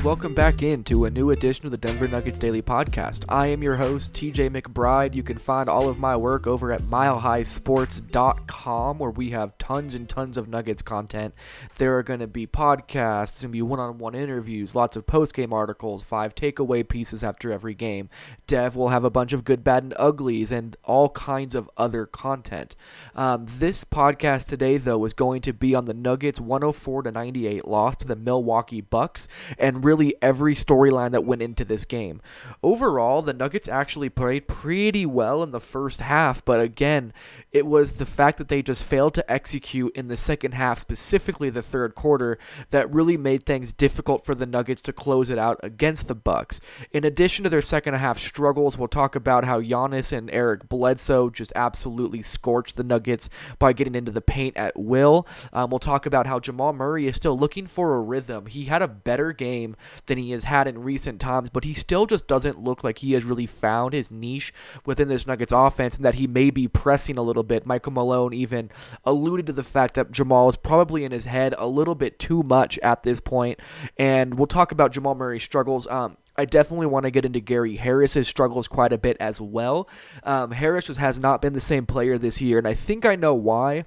And welcome back into a new edition of the Denver Nuggets Daily Podcast. I am your host, TJ McBride. You can find all of my work over at milehighsports.com where we have tons and tons of Nuggets content. There are going to be podcasts, going to be one-on-one interviews, lots of post-game articles, five takeaway pieces after every game. Dev will have a bunch of good, bad, and uglies and all kinds of other content. Um, this podcast today, though, is going to be on the Nuggets 104 to 98 loss to the Milwaukee Bucks and really every storyline that went into this game. Overall, the Nuggets actually played pretty well in the first half, but again, it was the fact that they just failed to execute in the second half, specifically the third quarter, that really made things difficult for the Nuggets to close it out against the Bucks. In addition to their second half struggles, we'll talk about how Giannis and Eric Bledsoe just absolutely scorched the Nuggets by getting into the paint at will. Um, we'll talk about how Jamal Murray is still looking for a rhythm. He had a better game than he has had in recent times, but he still just doesn't look like he has really found his niche within this Nuggets offense and that he may be pressing a little bit. Michael Malone even alluded to the fact that Jamal is probably in his head a little bit too much at this point, and we'll talk about Jamal Murray's struggles. Um, I definitely want to get into Gary Harris's struggles quite a bit as well. Um, Harris just has not been the same player this year, and I think I know why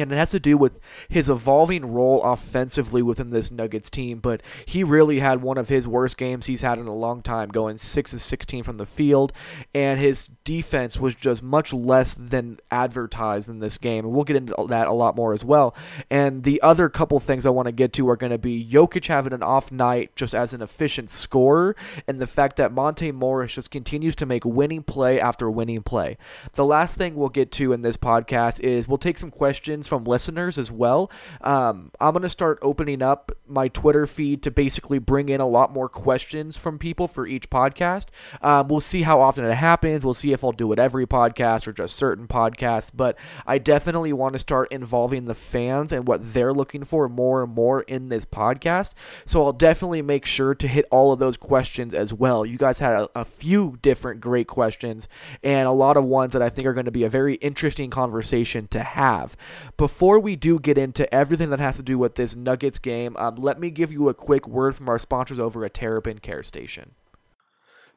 and it has to do with his evolving role offensively within this Nuggets team. But he really had one of his worst games he's had in a long time, going 6 of 16 from the field, and his defense was just much less than advertised in this game. And we'll get into that a lot more as well. And the other couple things I want to get to are going to be Jokic having an off night just as an efficient scorer, and the fact that Monte Morris just continues to make winning play after winning play. The last thing we'll get to in this podcast is we'll take some questions from listeners as well. Um, I'm going to start opening up my Twitter feed to basically bring in a lot more questions from people for each podcast. Um, we'll see how often it happens. We'll see if I'll do it every podcast or just certain podcasts. But I definitely want to start involving the fans and what they're looking for more and more in this podcast. So I'll definitely make sure to hit all of those questions as well. You guys had a, a few different great questions and a lot of ones that I think are going to be a very interesting conversation to have before we do get into everything that has to do with this Nuggets game, um, let me give you a quick word from our sponsors over at Terrapin Care Station.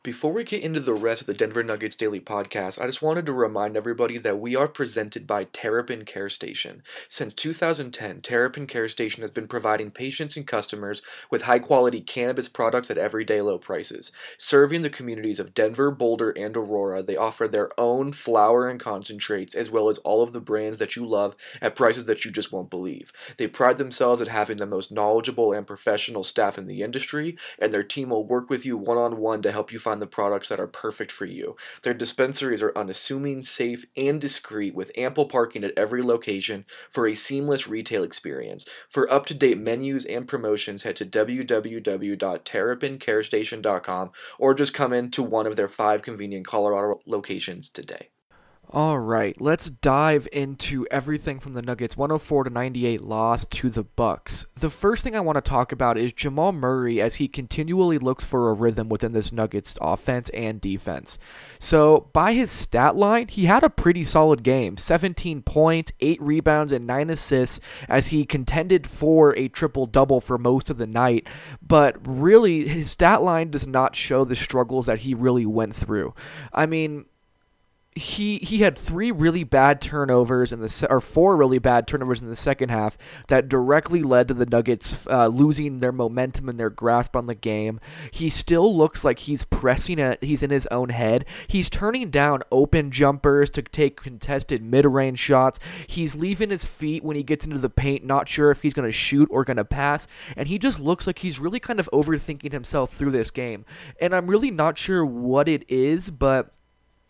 Before we get into the rest of the Denver Nuggets Daily Podcast, I just wanted to remind everybody that we are presented by Terrapin Care Station. Since 2010, Terrapin Care Station has been providing patients and customers with high quality cannabis products at everyday low prices. Serving the communities of Denver, Boulder, and Aurora, they offer their own flower and concentrates, as well as all of the brands that you love at prices that you just won't believe. They pride themselves at having the most knowledgeable and professional staff in the industry, and their team will work with you one on one to help you find find the products that are perfect for you. Their dispensaries are unassuming, safe, and discreet with ample parking at every location for a seamless retail experience. For up to date menus and promotions, head to www.terrapincarestation.com or just come into one of their five convenient Colorado locations today. All right, let's dive into everything from the Nuggets 104 to 98 loss to the Bucks. The first thing I want to talk about is Jamal Murray as he continually looks for a rhythm within this Nuggets offense and defense. So, by his stat line, he had a pretty solid game. 17 points, 8 rebounds and 9 assists as he contended for a triple-double for most of the night, but really his stat line does not show the struggles that he really went through. I mean, he he had three really bad turnovers in the se- or four really bad turnovers in the second half that directly led to the Nuggets uh, losing their momentum and their grasp on the game. He still looks like he's pressing it. He's in his own head. He's turning down open jumpers to take contested mid-range shots. He's leaving his feet when he gets into the paint, not sure if he's going to shoot or going to pass, and he just looks like he's really kind of overthinking himself through this game. And I'm really not sure what it is, but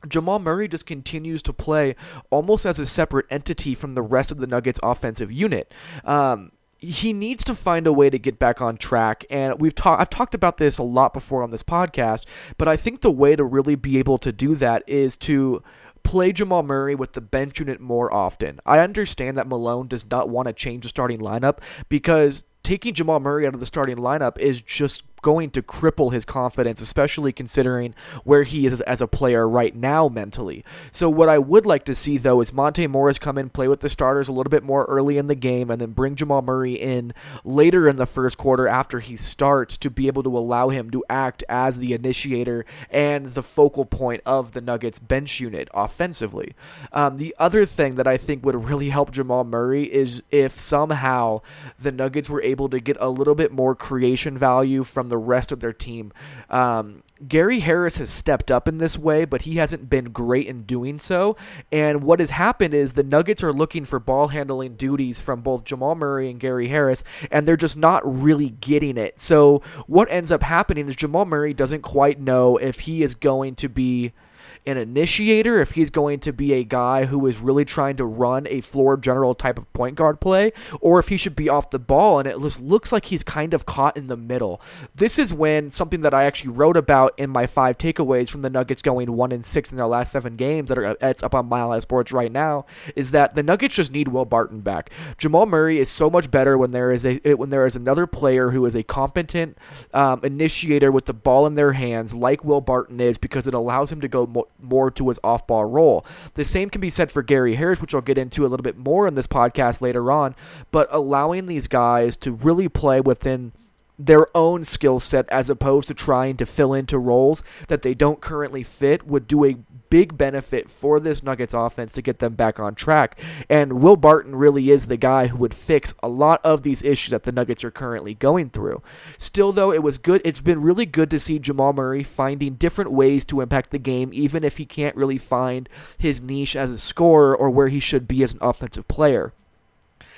Jamal Murray just continues to play almost as a separate entity from the rest of the Nuggets offensive unit. Um, he needs to find a way to get back on track and we've talked I've talked about this a lot before on this podcast but I think the way to really be able to do that is to play Jamal Murray with the bench unit more often. I understand that Malone does not want to change the starting lineup because taking Jamal Murray out of the starting lineup is just going to cripple his confidence, especially considering where he is as a player right now mentally. So, what I would like to see, though, is Monte Morris come in, play with the starters a little bit more early in the game, and then bring Jamal Murray in later in the first quarter after he starts to be able to allow him to act as the initiator and the focal point of the Nuggets bench unit offensively. Um, the other thing that I think would really help Jamal Murray is if somehow the Nuggets were able to get a little bit more creation value from the rest of their team. Um, Gary Harris has stepped up in this way, but he hasn't been great in doing so. And what has happened is the Nuggets are looking for ball handling duties from both Jamal Murray and Gary Harris, and they're just not really getting it. So, what ends up happening is Jamal Murray doesn't quite know if he is going to be an initiator, if he's going to be a guy who is really trying to run a floor general type of point guard play, or if he should be off the ball. And it looks like he's kind of caught in the middle. This is when something that I actually wrote about in my five takeaways from the Nuggets going one and six in their last seven games that are it's up on Mile High Sports right now is that the Nuggets just need Will Barton back. Jamal Murray is so much better when there is a when there is another player who is a competent um, initiator with the ball in their hands, like Will Barton is, because it allows him to go more, more to his off ball role. The same can be said for Gary Harris, which I'll get into a little bit more in this podcast later on, but allowing these guys to really play within their own skill set as opposed to trying to fill into roles that they don't currently fit would do a big benefit for this Nuggets offense to get them back on track. And Will Barton really is the guy who would fix a lot of these issues that the Nuggets are currently going through. Still, though, it was good. It's been really good to see Jamal Murray finding different ways to impact the game, even if he can't really find his niche as a scorer or where he should be as an offensive player.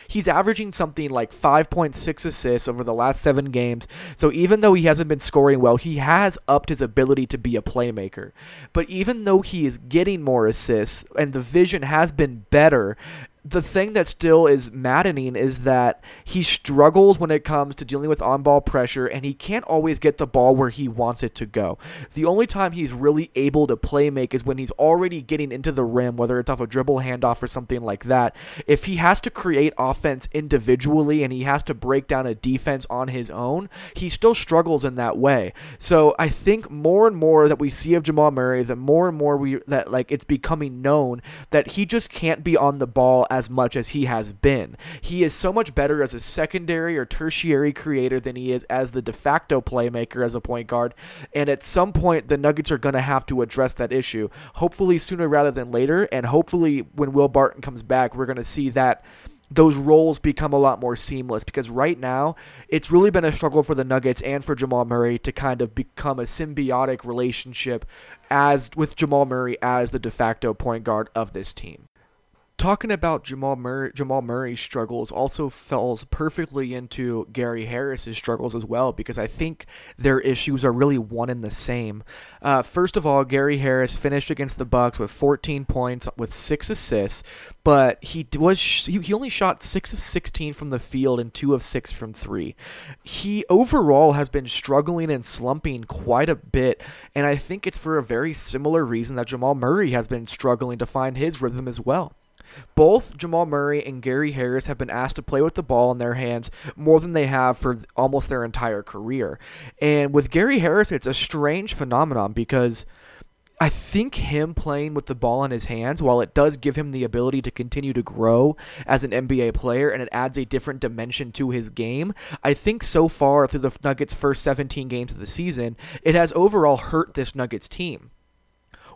He's averaging something like 5.6 assists over the last seven games. So even though he hasn't been scoring well, he has upped his ability to be a playmaker. But even though he is getting more assists and the vision has been better, the thing that still is maddening is that he struggles when it comes to dealing with on ball pressure and he can't always get the ball where he wants it to go. The only time he's really able to play make is when he's already getting into the rim, whether it's off a dribble handoff or something like that. If he has to create offense individually and he has to break down a defense on his own, he still struggles in that way. So I think more and more that we see of Jamal Murray, the more and more we that like it's becoming known that he just can't be on the ball as much as he has been. He is so much better as a secondary or tertiary creator than he is as the de facto playmaker as a point guard. And at some point, the Nuggets are going to have to address that issue. Hopefully, sooner rather than later. And hopefully, when Will Barton comes back, we're going to see that those roles become a lot more seamless because right now it's really been a struggle for the Nuggets and for Jamal Murray to kind of become a symbiotic relationship as with Jamal Murray as the de facto point guard of this team talking about Jamal Murray, Jamal Murray's struggles also falls perfectly into Gary Harris's struggles as well because I think their issues are really one and the same. Uh, first of all, Gary Harris finished against the Bucks with 14 points with six assists, but he was he only shot six of 16 from the field and two of six from three. He overall has been struggling and slumping quite a bit, and I think it's for a very similar reason that Jamal Murray has been struggling to find his rhythm as well. Both Jamal Murray and Gary Harris have been asked to play with the ball in their hands more than they have for almost their entire career. And with Gary Harris, it's a strange phenomenon because I think him playing with the ball in his hands, while it does give him the ability to continue to grow as an NBA player and it adds a different dimension to his game, I think so far through the Nuggets' first 17 games of the season, it has overall hurt this Nuggets team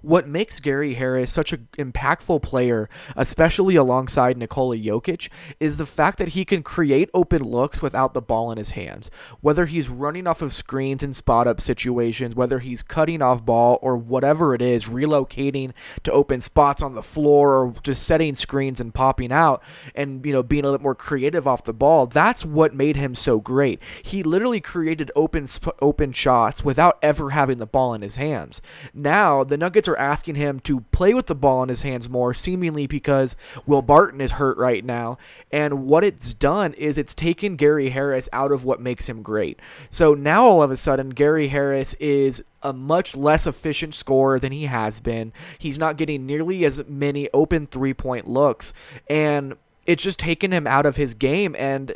what makes Gary Harris such an impactful player, especially alongside Nikola Jokic, is the fact that he can create open looks without the ball in his hands. Whether he's running off of screens in spot up situations, whether he's cutting off ball or whatever it is, relocating to open spots on the floor or just setting screens and popping out and you know being a little more creative off the ball, that's what made him so great. He literally created open open shots without ever having the ball in his hands. Now, the Nuggets are asking him to play with the ball in his hands more, seemingly because Will Barton is hurt right now. And what it's done is it's taken Gary Harris out of what makes him great. So now all of a sudden, Gary Harris is a much less efficient scorer than he has been. He's not getting nearly as many open three point looks. And it's just taken him out of his game. And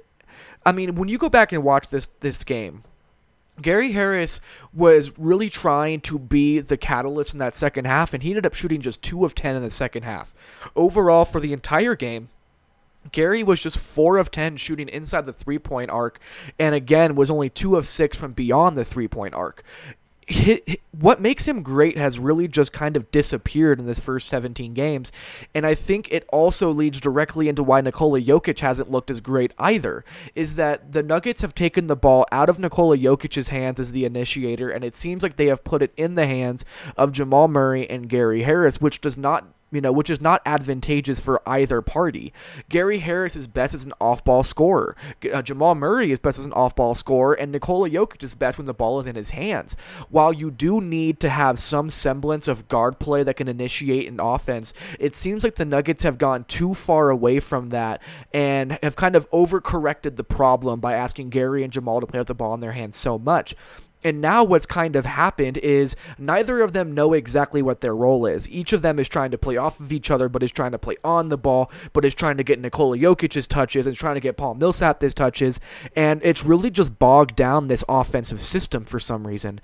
I mean, when you go back and watch this this game, Gary Harris was really trying to be the catalyst in that second half, and he ended up shooting just 2 of 10 in the second half. Overall, for the entire game, Gary was just 4 of 10 shooting inside the three point arc, and again was only 2 of 6 from beyond the three point arc what makes him great has really just kind of disappeared in this first 17 games. And I think it also leads directly into why Nikola Jokic hasn't looked as great either. Is that the Nuggets have taken the ball out of Nikola Jokic's hands as the initiator, and it seems like they have put it in the hands of Jamal Murray and Gary Harris, which does not you know, which is not advantageous for either party. Gary Harris is best as an off-ball scorer. Uh, Jamal Murray is best as an off-ball scorer, and Nikola Jokic is best when the ball is in his hands. While you do need to have some semblance of guard play that can initiate an offense, it seems like the Nuggets have gone too far away from that and have kind of overcorrected the problem by asking Gary and Jamal to play with the ball in their hands so much. And now what's kind of happened is neither of them know exactly what their role is. Each of them is trying to play off of each other, but is trying to play on the ball, but is trying to get Nikola Jokic's touches and trying to get Paul Millsap his touches. And it's really just bogged down this offensive system for some reason.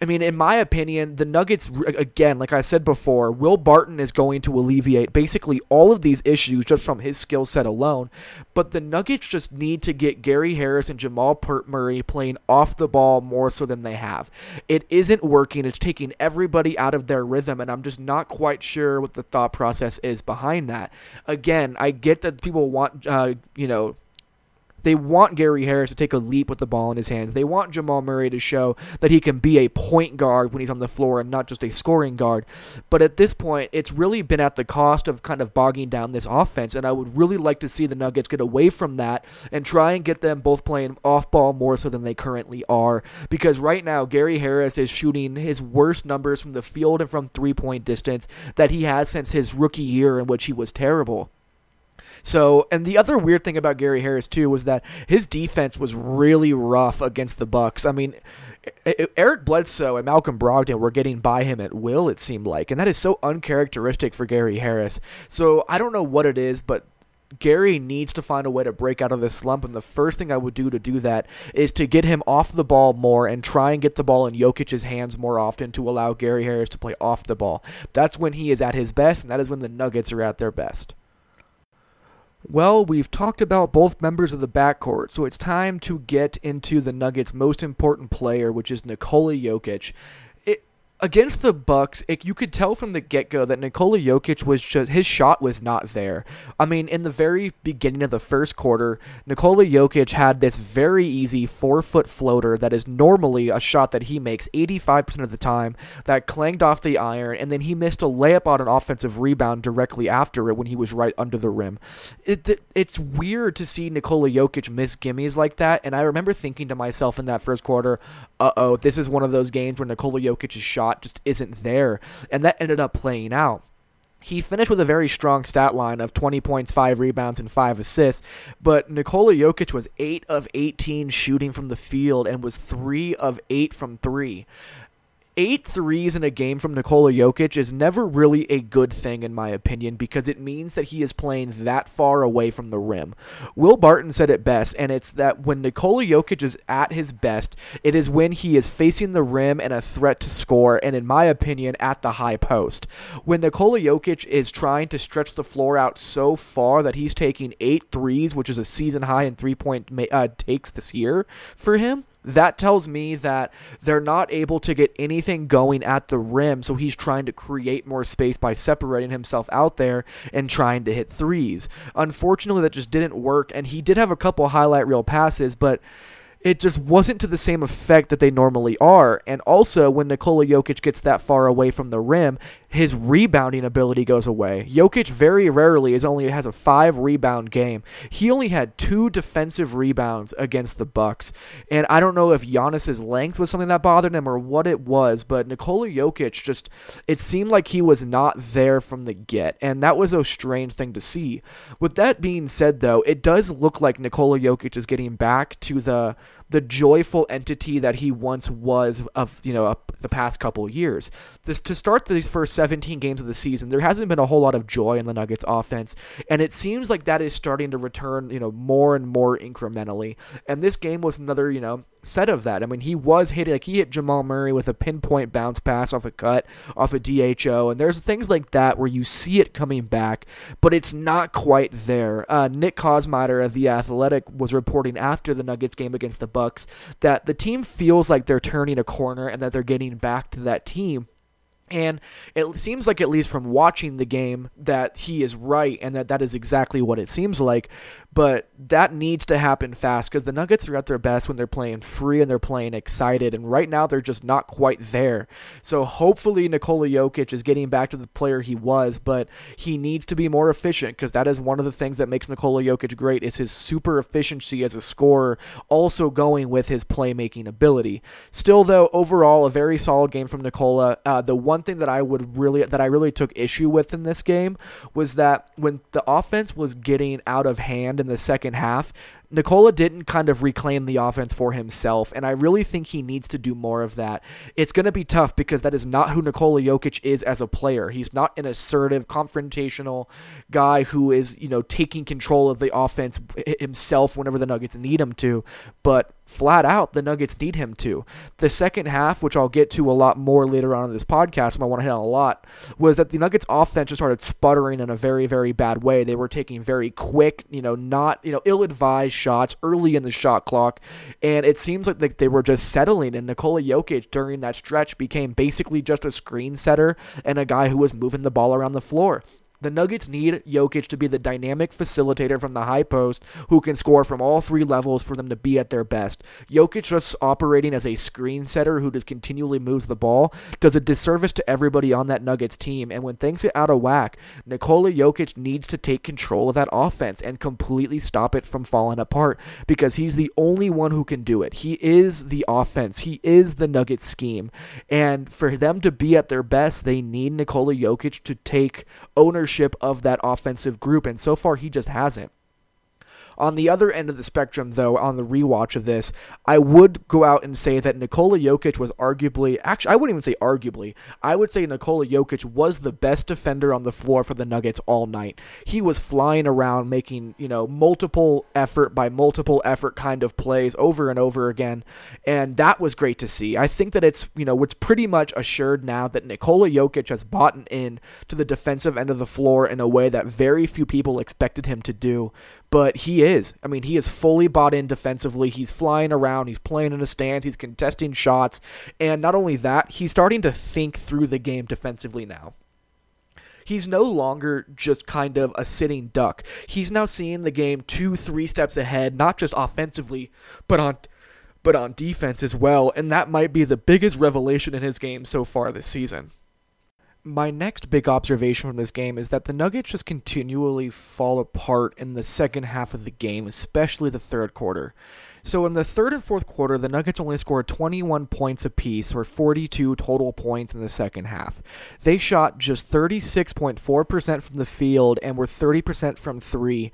I mean, in my opinion, the Nuggets, again, like I said before, Will Barton is going to alleviate basically all of these issues just from his skill set alone. But the Nuggets just need to get Gary Harris and Jamal Murray playing off the ball more so than they have. It isn't working. It's taking everybody out of their rhythm, and I'm just not quite sure what the thought process is behind that. Again, I get that people want, uh, you know, they want Gary Harris to take a leap with the ball in his hands. They want Jamal Murray to show that he can be a point guard when he's on the floor and not just a scoring guard. But at this point, it's really been at the cost of kind of bogging down this offense. And I would really like to see the Nuggets get away from that and try and get them both playing off ball more so than they currently are. Because right now, Gary Harris is shooting his worst numbers from the field and from three point distance that he has since his rookie year, in which he was terrible. So, and the other weird thing about Gary Harris too was that his defense was really rough against the Bucks. I mean, Eric Bledsoe and Malcolm Brogdon were getting by him at will, it seemed like, and that is so uncharacteristic for Gary Harris. So I don't know what it is, but Gary needs to find a way to break out of this slump, and the first thing I would do to do that is to get him off the ball more and try and get the ball in Jokic's hands more often to allow Gary Harris to play off the ball. That's when he is at his best, and that is when the Nuggets are at their best. Well, we've talked about both members of the backcourt, so it's time to get into the Nuggets' most important player, which is Nikola Jokic against the Bucks, it, you could tell from the get go that Nikola Jokic was just his shot was not there. I mean, in the very beginning of the first quarter, Nikola Jokic had this very easy four foot floater that is normally a shot that he makes 85% of the time that clanged off the iron, and then he missed a layup on an offensive rebound directly after it when he was right under the rim. It, it, it's weird to see Nikola Jokic miss gimmies like that, and I remember thinking to myself in that first quarter, uh oh, this is one of those games where Nikola Jokic's shot just isn't there. And that ended up playing out. He finished with a very strong stat line of 20 points, 5 rebounds, and 5 assists, but Nikola Jokic was 8 of 18 shooting from the field and was 3 of 8 from 3 eight threes in a game from Nikola Jokic is never really a good thing, in my opinion, because it means that he is playing that far away from the rim. Will Barton said it best, and it's that when Nikola Jokic is at his best, it is when he is facing the rim and a threat to score, and in my opinion, at the high post. When Nikola Jokic is trying to stretch the floor out so far that he's taking eight threes, which is a season high in three point uh, takes this year for him, that tells me that they're not able to get anything going at the rim, so he's trying to create more space by separating himself out there and trying to hit threes. Unfortunately, that just didn't work, and he did have a couple highlight reel passes, but it just wasn't to the same effect that they normally are. And also, when Nikola Jokic gets that far away from the rim, his rebounding ability goes away. Jokic very rarely is only has a five rebound game. He only had two defensive rebounds against the Bucks, and I don't know if Giannis's length was something that bothered him or what it was, but Nikola Jokic just it seemed like he was not there from the get, and that was a strange thing to see. With that being said, though, it does look like Nikola Jokic is getting back to the the joyful entity that he once was of you know the past couple years. This to start these first 17 games of the season, there hasn't been a whole lot of joy in the Nuggets offense, and it seems like that is starting to return, you know, more and more incrementally. And this game was another, you know, set of that. I mean, he was hitting like he hit Jamal Murray with a pinpoint bounce pass off a cut, off a DHO, and there's things like that where you see it coming back, but it's not quite there. Uh, Nick Kosmider of the Athletic was reporting after the Nuggets game against the Bucks that the team feels like they're turning a corner and that they're getting back to that team and it seems like, at least from watching the game, that he is right and that that is exactly what it seems like but that needs to happen fast because the Nuggets are at their best when they're playing free and they're playing excited, and right now they're just not quite there. So hopefully Nikola Jokic is getting back to the player he was, but he needs to be more efficient because that is one of the things that makes Nikola Jokic great is his super efficiency as a scorer, also going with his playmaking ability. Still, though, overall a very solid game from Nikola. Uh, the one thing that I would really that I really took issue with in this game was that when the offense was getting out of hand in the second half, Nikola didn't kind of reclaim the offense for himself, and I really think he needs to do more of that. It's going to be tough because that is not who Nikola Jokic is as a player. He's not an assertive, confrontational guy who is, you know, taking control of the offense himself whenever the Nuggets need him to, but flat out the Nuggets need him to. The second half, which I'll get to a lot more later on in this podcast, I want to hit on a lot, was that the Nuggets offense just started sputtering in a very, very bad way. They were taking very quick, you know, not, you know, ill-advised shots early in the shot clock, and it seems like they were just settling. And Nikola Jokic during that stretch became basically just a screen setter and a guy who was moving the ball around the floor. The Nuggets need Jokic to be the dynamic facilitator from the high post who can score from all three levels for them to be at their best. Jokic just operating as a screen setter who just continually moves the ball does a disservice to everybody on that Nuggets team. And when things get out of whack, Nikola Jokic needs to take control of that offense and completely stop it from falling apart because he's the only one who can do it. He is the offense. He is the Nuggets scheme. And for them to be at their best, they need Nikola Jokic to take ownership ownership of that offensive group, and so far he just hasn't. On the other end of the spectrum, though, on the rewatch of this, I would go out and say that Nikola Jokic was arguably, actually, I wouldn't even say arguably, I would say Nikola Jokic was the best defender on the floor for the Nuggets all night. He was flying around making, you know, multiple effort by multiple effort kind of plays over and over again, and that was great to see. I think that it's, you know, it's pretty much assured now that Nikola Jokic has bought in to the defensive end of the floor in a way that very few people expected him to do but he is. I mean, he is fully bought in defensively. He's flying around, he's playing in a stance, he's contesting shots, and not only that, he's starting to think through the game defensively now. He's no longer just kind of a sitting duck. He's now seeing the game two, three steps ahead, not just offensively, but on but on defense as well, and that might be the biggest revelation in his game so far this season my next big observation from this game is that the Nuggets just continually fall apart in the second half of the game, especially the third quarter. So in the third and fourth quarter, the Nuggets only scored 21 points apiece, or 42 total points in the second half. They shot just 36.4% from the field and were 30% from three,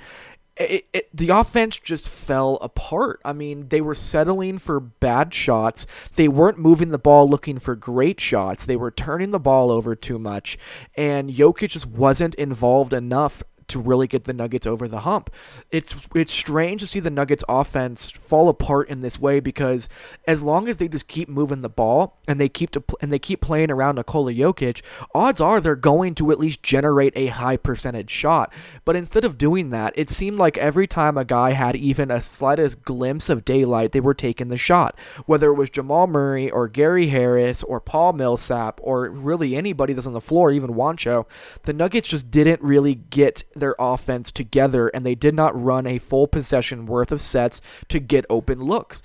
it, it, the offense just fell apart. I mean, they were settling for bad shots. They weren't moving the ball looking for great shots. They were turning the ball over too much. And Jokic just wasn't involved enough to really get the Nuggets over the hump. It's it's strange to see the Nuggets offense fall apart in this way because as long as they just keep moving the ball and they keep to, and they keep playing around Nikola Jokic, odds are they're going to at least generate a high percentage shot. But instead of doing that, it seemed like every time a guy had even a slightest glimpse of daylight, they were taking the shot. Whether it was Jamal Murray or Gary Harris or Paul Millsap or really anybody that's on the floor, even Juancho, the Nuggets just didn't really get their offense together and they did not run a full possession worth of sets to get open looks.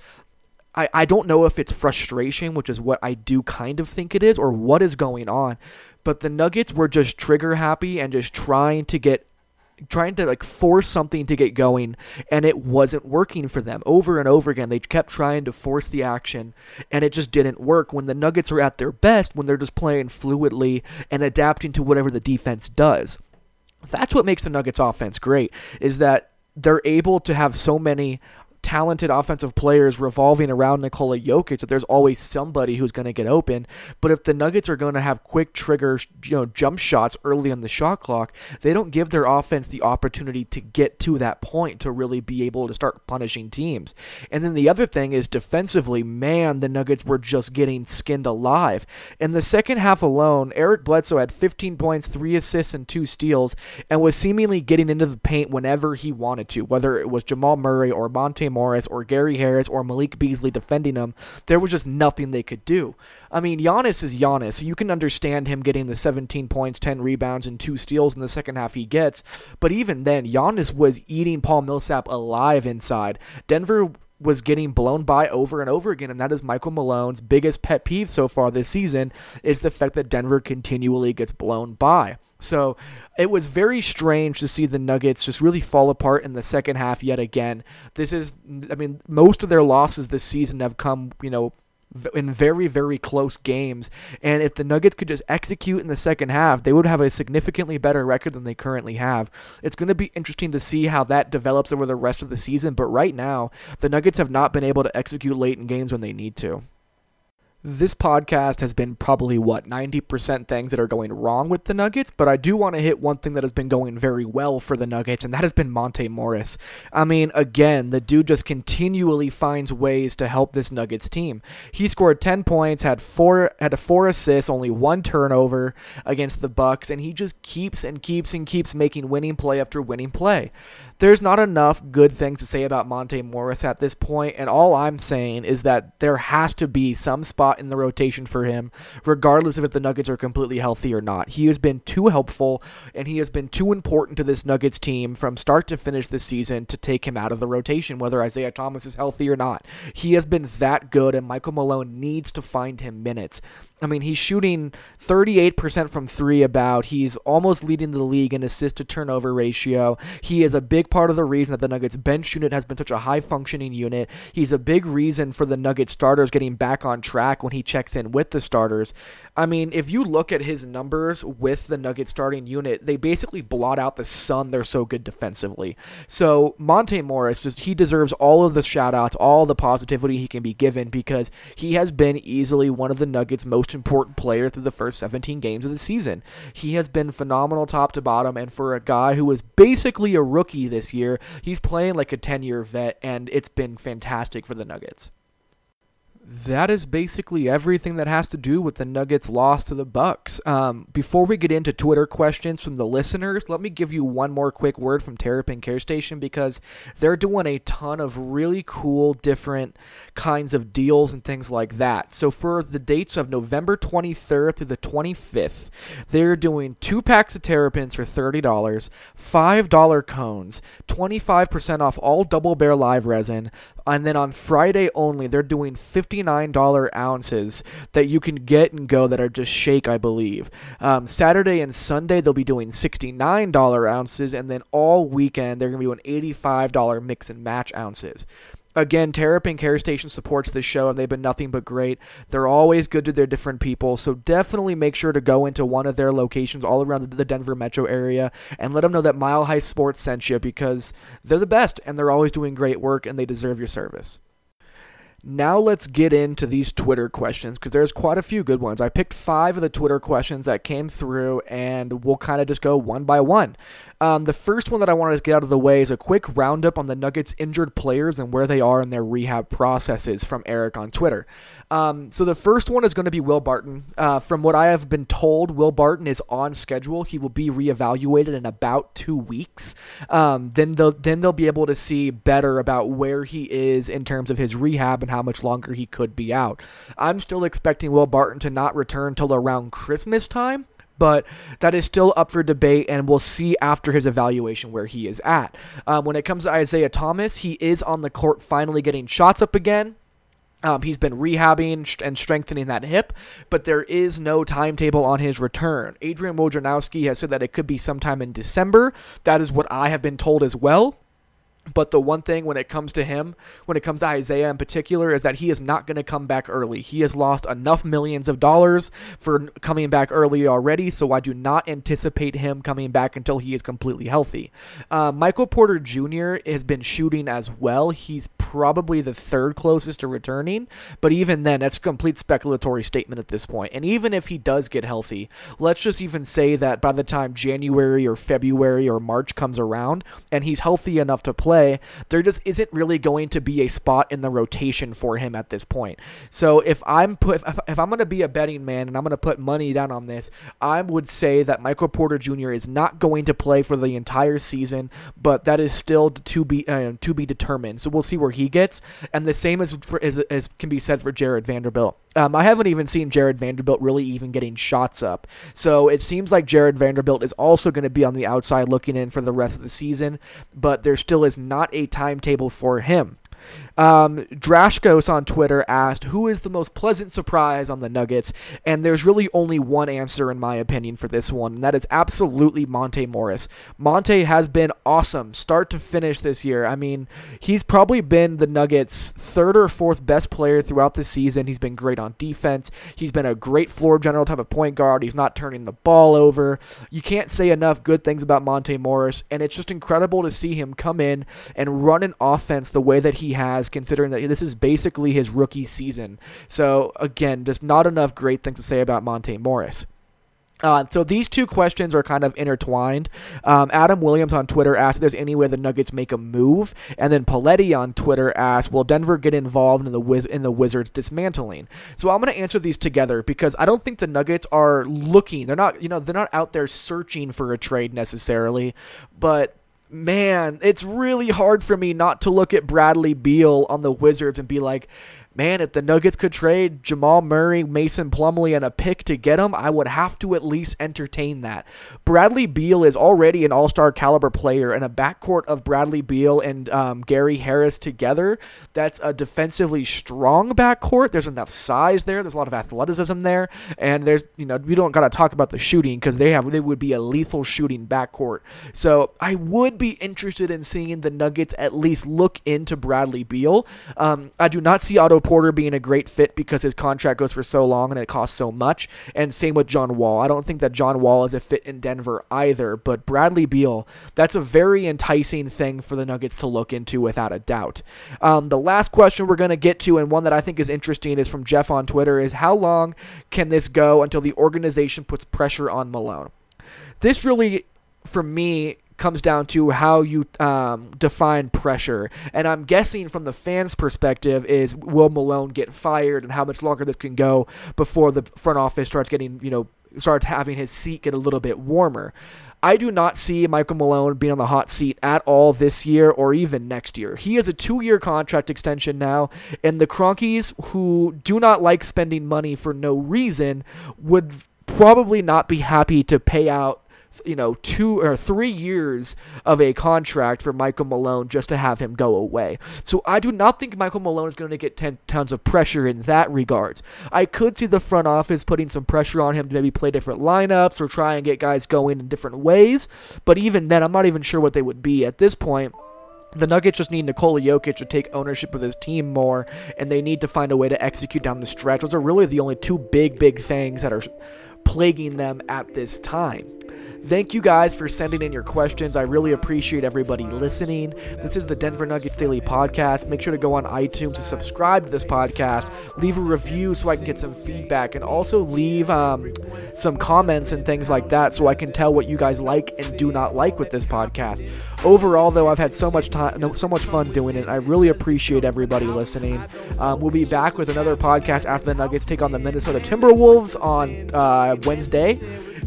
I, I don't know if it's frustration, which is what I do kind of think it is, or what is going on. But the Nuggets were just trigger happy and just trying to get trying to like force something to get going and it wasn't working for them over and over again they kept trying to force the action and it just didn't work when the nuggets are at their best when they're just playing fluidly and adapting to whatever the defense does that's what makes the Nuggets offense great is that they're able to have so many talented offensive players revolving around Nikola Jokic that there's always somebody who's going to get open. But if the Nuggets are going to have quick trigger, you know, jump shots early on the shot clock, they don't give their offense the opportunity to get to that point to really be able to start punishing teams. And then the other thing is defensively, man, the Nuggets were just getting skinned alive. In the second half alone, Eric Bledsoe had 15 points, 3 assists and 2 steals and was seemingly getting into the paint whenever he wanted to, whether it was Jamal Murray or Monte Morris or Gary Harris or Malik Beasley defending him, there was just nothing they could do. I mean, Giannis is Giannis. You can understand him getting the 17 points, 10 rebounds, and two steals in the second half he gets, but even then, Giannis was eating Paul Millsap alive inside. Denver was getting blown by over and over again, and that is Michael Malone's biggest pet peeve so far this season is the fact that Denver continually gets blown by. So it was very strange to see the Nuggets just really fall apart in the second half yet again. This is, I mean, most of their losses this season have come, you know, in very, very close games. And if the Nuggets could just execute in the second half, they would have a significantly better record than they currently have. It's going to be interesting to see how that develops over the rest of the season. But right now, the Nuggets have not been able to execute late in games when they need to this podcast has been probably what 90% things that are going wrong with the Nuggets, but I do want to hit one thing that has been going very well for the Nuggets, and that has been Monte Morris. I mean, again, the dude just continually finds ways to help this Nuggets team. He scored 10 points, had four had four assists, only one turnover against the Bucks, and he just keeps and keeps and keeps making winning play after winning play there's not enough good things to say about Monte Morris at this point, and all I'm saying is that there has to be some spot in the rotation for him, regardless of if the Nuggets are completely healthy or not. He has been too helpful, and he has been too important to this Nuggets team from start to finish this season to take him out of the rotation, whether Isaiah Thomas is healthy or not. He has been that good, and Michael Malone needs to find him minutes. I mean, he's shooting 38% from three, about. He's almost leading the league in assist to turnover ratio. He is a big part of the reason that the Nuggets bench unit has been such a high functioning unit. He's a big reason for the Nuggets starters getting back on track when he checks in with the starters. I mean, if you look at his numbers with the Nuggets starting unit, they basically blot out the sun. They're so good defensively. So Monte Morris, just he deserves all of the shout outs, all the positivity he can be given because he has been easily one of the Nuggets' most important players through the first 17 games of the season. He has been phenomenal top to bottom, and for a guy who is basically a rookie this year, he's playing like a 10 year vet, and it's been fantastic for the Nuggets that is basically everything that has to do with the Nuggets' loss to the Bucks. Um, before we get into Twitter questions from the listeners, let me give you one more quick word from Terrapin Care Station because they're doing a ton of really cool, different kinds of deals and things like that. So for the dates of November 23rd through the 25th, they're doing two packs of Terrapins for $30, $5 cones, 25% off all Double Bear Live resin, and then on Friday only, they're doing $59 ounces that you can get and go that are just shake, I believe. Um, Saturday and Sunday, they'll be doing $69 ounces, and then all weekend, they're going to be doing $85 mix and match ounces. Again, Terrapin Care Station supports this show, and they've been nothing but great. They're always good to their different people, so definitely make sure to go into one of their locations all around the Denver metro area and let them know that Mile High Sports sent you because they're the best and they're always doing great work and they deserve your service. Now let's get into these Twitter questions because there's quite a few good ones. I picked five of the Twitter questions that came through, and we'll kind of just go one by one. Um, the first one that I wanted to get out of the way is a quick roundup on the Nuggets' injured players and where they are in their rehab processes from Eric on Twitter. Um, so the first one is going to be Will Barton. Uh, from what I have been told, Will Barton is on schedule. He will be reevaluated in about two weeks. Um, then they'll then they'll be able to see better about where he is in terms of his rehab and how much longer he could be out. I'm still expecting Will Barton to not return till around Christmas time but that is still up for debate, and we'll see after his evaluation where he is at. Um, when it comes to Isaiah Thomas, he is on the court finally getting shots up again. Um, he's been rehabbing and strengthening that hip, but there is no timetable on his return. Adrian Wojnarowski has said that it could be sometime in December. That is what I have been told as well. But the one thing when it comes to him, when it comes to Isaiah in particular, is that he is not going to come back early. He has lost enough millions of dollars for coming back early already, so I do not anticipate him coming back until he is completely healthy. Uh, Michael Porter Jr. has been shooting as well. He's probably the third closest to returning. But even then, that's a complete speculatory statement at this point. And even if he does get healthy, let's just even say that by the time January or February or March comes around and he's healthy enough to play, there just isn't really going to be a spot in the rotation for him at this point. So if I'm put if, if I'm going to be a betting man and I'm going to put money down on this, I would say that Michael Porter Jr. is not going to play for the entire season, but that is still to be uh, to be determined. So we'll see where he gets. And the same as, for, as, as can be said for Jared Vanderbilt. Um, I haven't even seen Jared Vanderbilt really even getting shots up. So it seems like Jared Vanderbilt is also going to be on the outside looking in for the rest of the season, but there still is not a timetable for him. Um, Drashkos on Twitter asked, Who is the most pleasant surprise on the Nuggets? And there's really only one answer, in my opinion, for this one, and that is absolutely Monte Morris. Monte has been awesome, start to finish this year. I mean, he's probably been the Nuggets' third or fourth best player throughout the season. He's been great on defense, he's been a great floor general type of point guard. He's not turning the ball over. You can't say enough good things about Monte Morris, and it's just incredible to see him come in and run an offense the way that he has, considering that this is basically his rookie season. So, again, just not enough great things to say about Monte Morris. Uh, so these two questions are kind of intertwined. Um, Adam Williams on Twitter asked if there's any way the Nuggets make a move, and then Paletti on Twitter asked, "Will Denver get involved in the Wiz- in the Wizards dismantling?" So I'm going to answer these together because I don't think the Nuggets are looking. They're not, you know, they're not out there searching for a trade necessarily, but man, it's really hard for me not to look at Bradley Beal on the Wizards and be like, man, if the Nuggets could trade Jamal Murray, Mason Plumlee, and a pick to get him, I would have to at least entertain that. Bradley Beal is already an all star caliber player, and a backcourt of Bradley Beal and um, Gary Harris together, that's a defensively strong backcourt. There's enough size there, there's a lot of athleticism there, and there's, you know, we don't got to talk about the shooting because they have, they would be a lethal shooting backcourt. So I would be interested in seeing the Nuggets at least look into Bradley Beal. Um, I do not see Otto Porter being a great fit because his contract goes for so long and it costs so much. And same with John Wall. I don't think that John Wall is a fit in Denver either. But Bradley Beal, that's a very enticing thing for the Nuggets to look into without a doubt. Um, the last question we're going to get to, and one that I think is interesting, is from Jeff on Twitter: is how long can this go until the organization puts pressure on Malone? This really, for me, comes down to how you um, define pressure. And I'm guessing from the fans' perspective is will Malone get fired and how much longer this can go before the front office starts getting, you know, starts having his seat get a little bit warmer. I do not see Michael Malone being on the hot seat at all this year or even next year. He has a two year contract extension now, and the Kroenkes, who do not like spending money for no reason, would probably not be happy to pay out you know, two or three years of a contract for Michael Malone just to have him go away. So I do not think Michael Malone is going to get 10 tons of pressure in that regard. I could see the front office putting some pressure on him to maybe play different lineups or try and get guys going in different ways, but even then, I'm not even sure what they would be at this point. The Nuggets just need Nikola Jokic to take ownership of his team more, and they need to find a way to execute down the stretch. Those are really the only two big, big things that are plaguing them at this time. Thank you guys for sending in your questions. I really appreciate everybody listening. This is the Denver Nuggets Daily Podcast. Make sure to go on iTunes to subscribe to this podcast, leave a review so I can get some feedback, and also leave um, some comments and things like that so I can tell what you guys like and do not like with this podcast. Overall, though, I've had so much time, so much fun doing it. I really appreciate everybody listening. Um, we'll be back with another podcast after the Nuggets take on the Minnesota Timberwolves on uh, Wednesday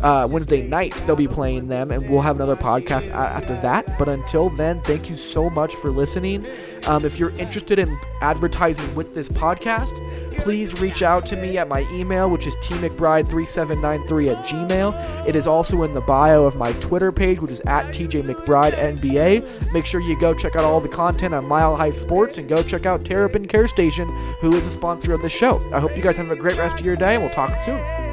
uh, Wednesday night. They'll be playing them, and we'll have another podcast after that. But until then, thank you so much for listening. Um, if you're interested in advertising with this podcast, please reach out to me at my email, which is tmcbride3793 at gmail. It is also in the bio of my Twitter page, which is at tjmcbridenba. Make sure you go check out all the content on Mile High Sports and go check out Terrapin Care Station, who is the sponsor of the show. I hope you guys have a great rest of your day, and we'll talk soon.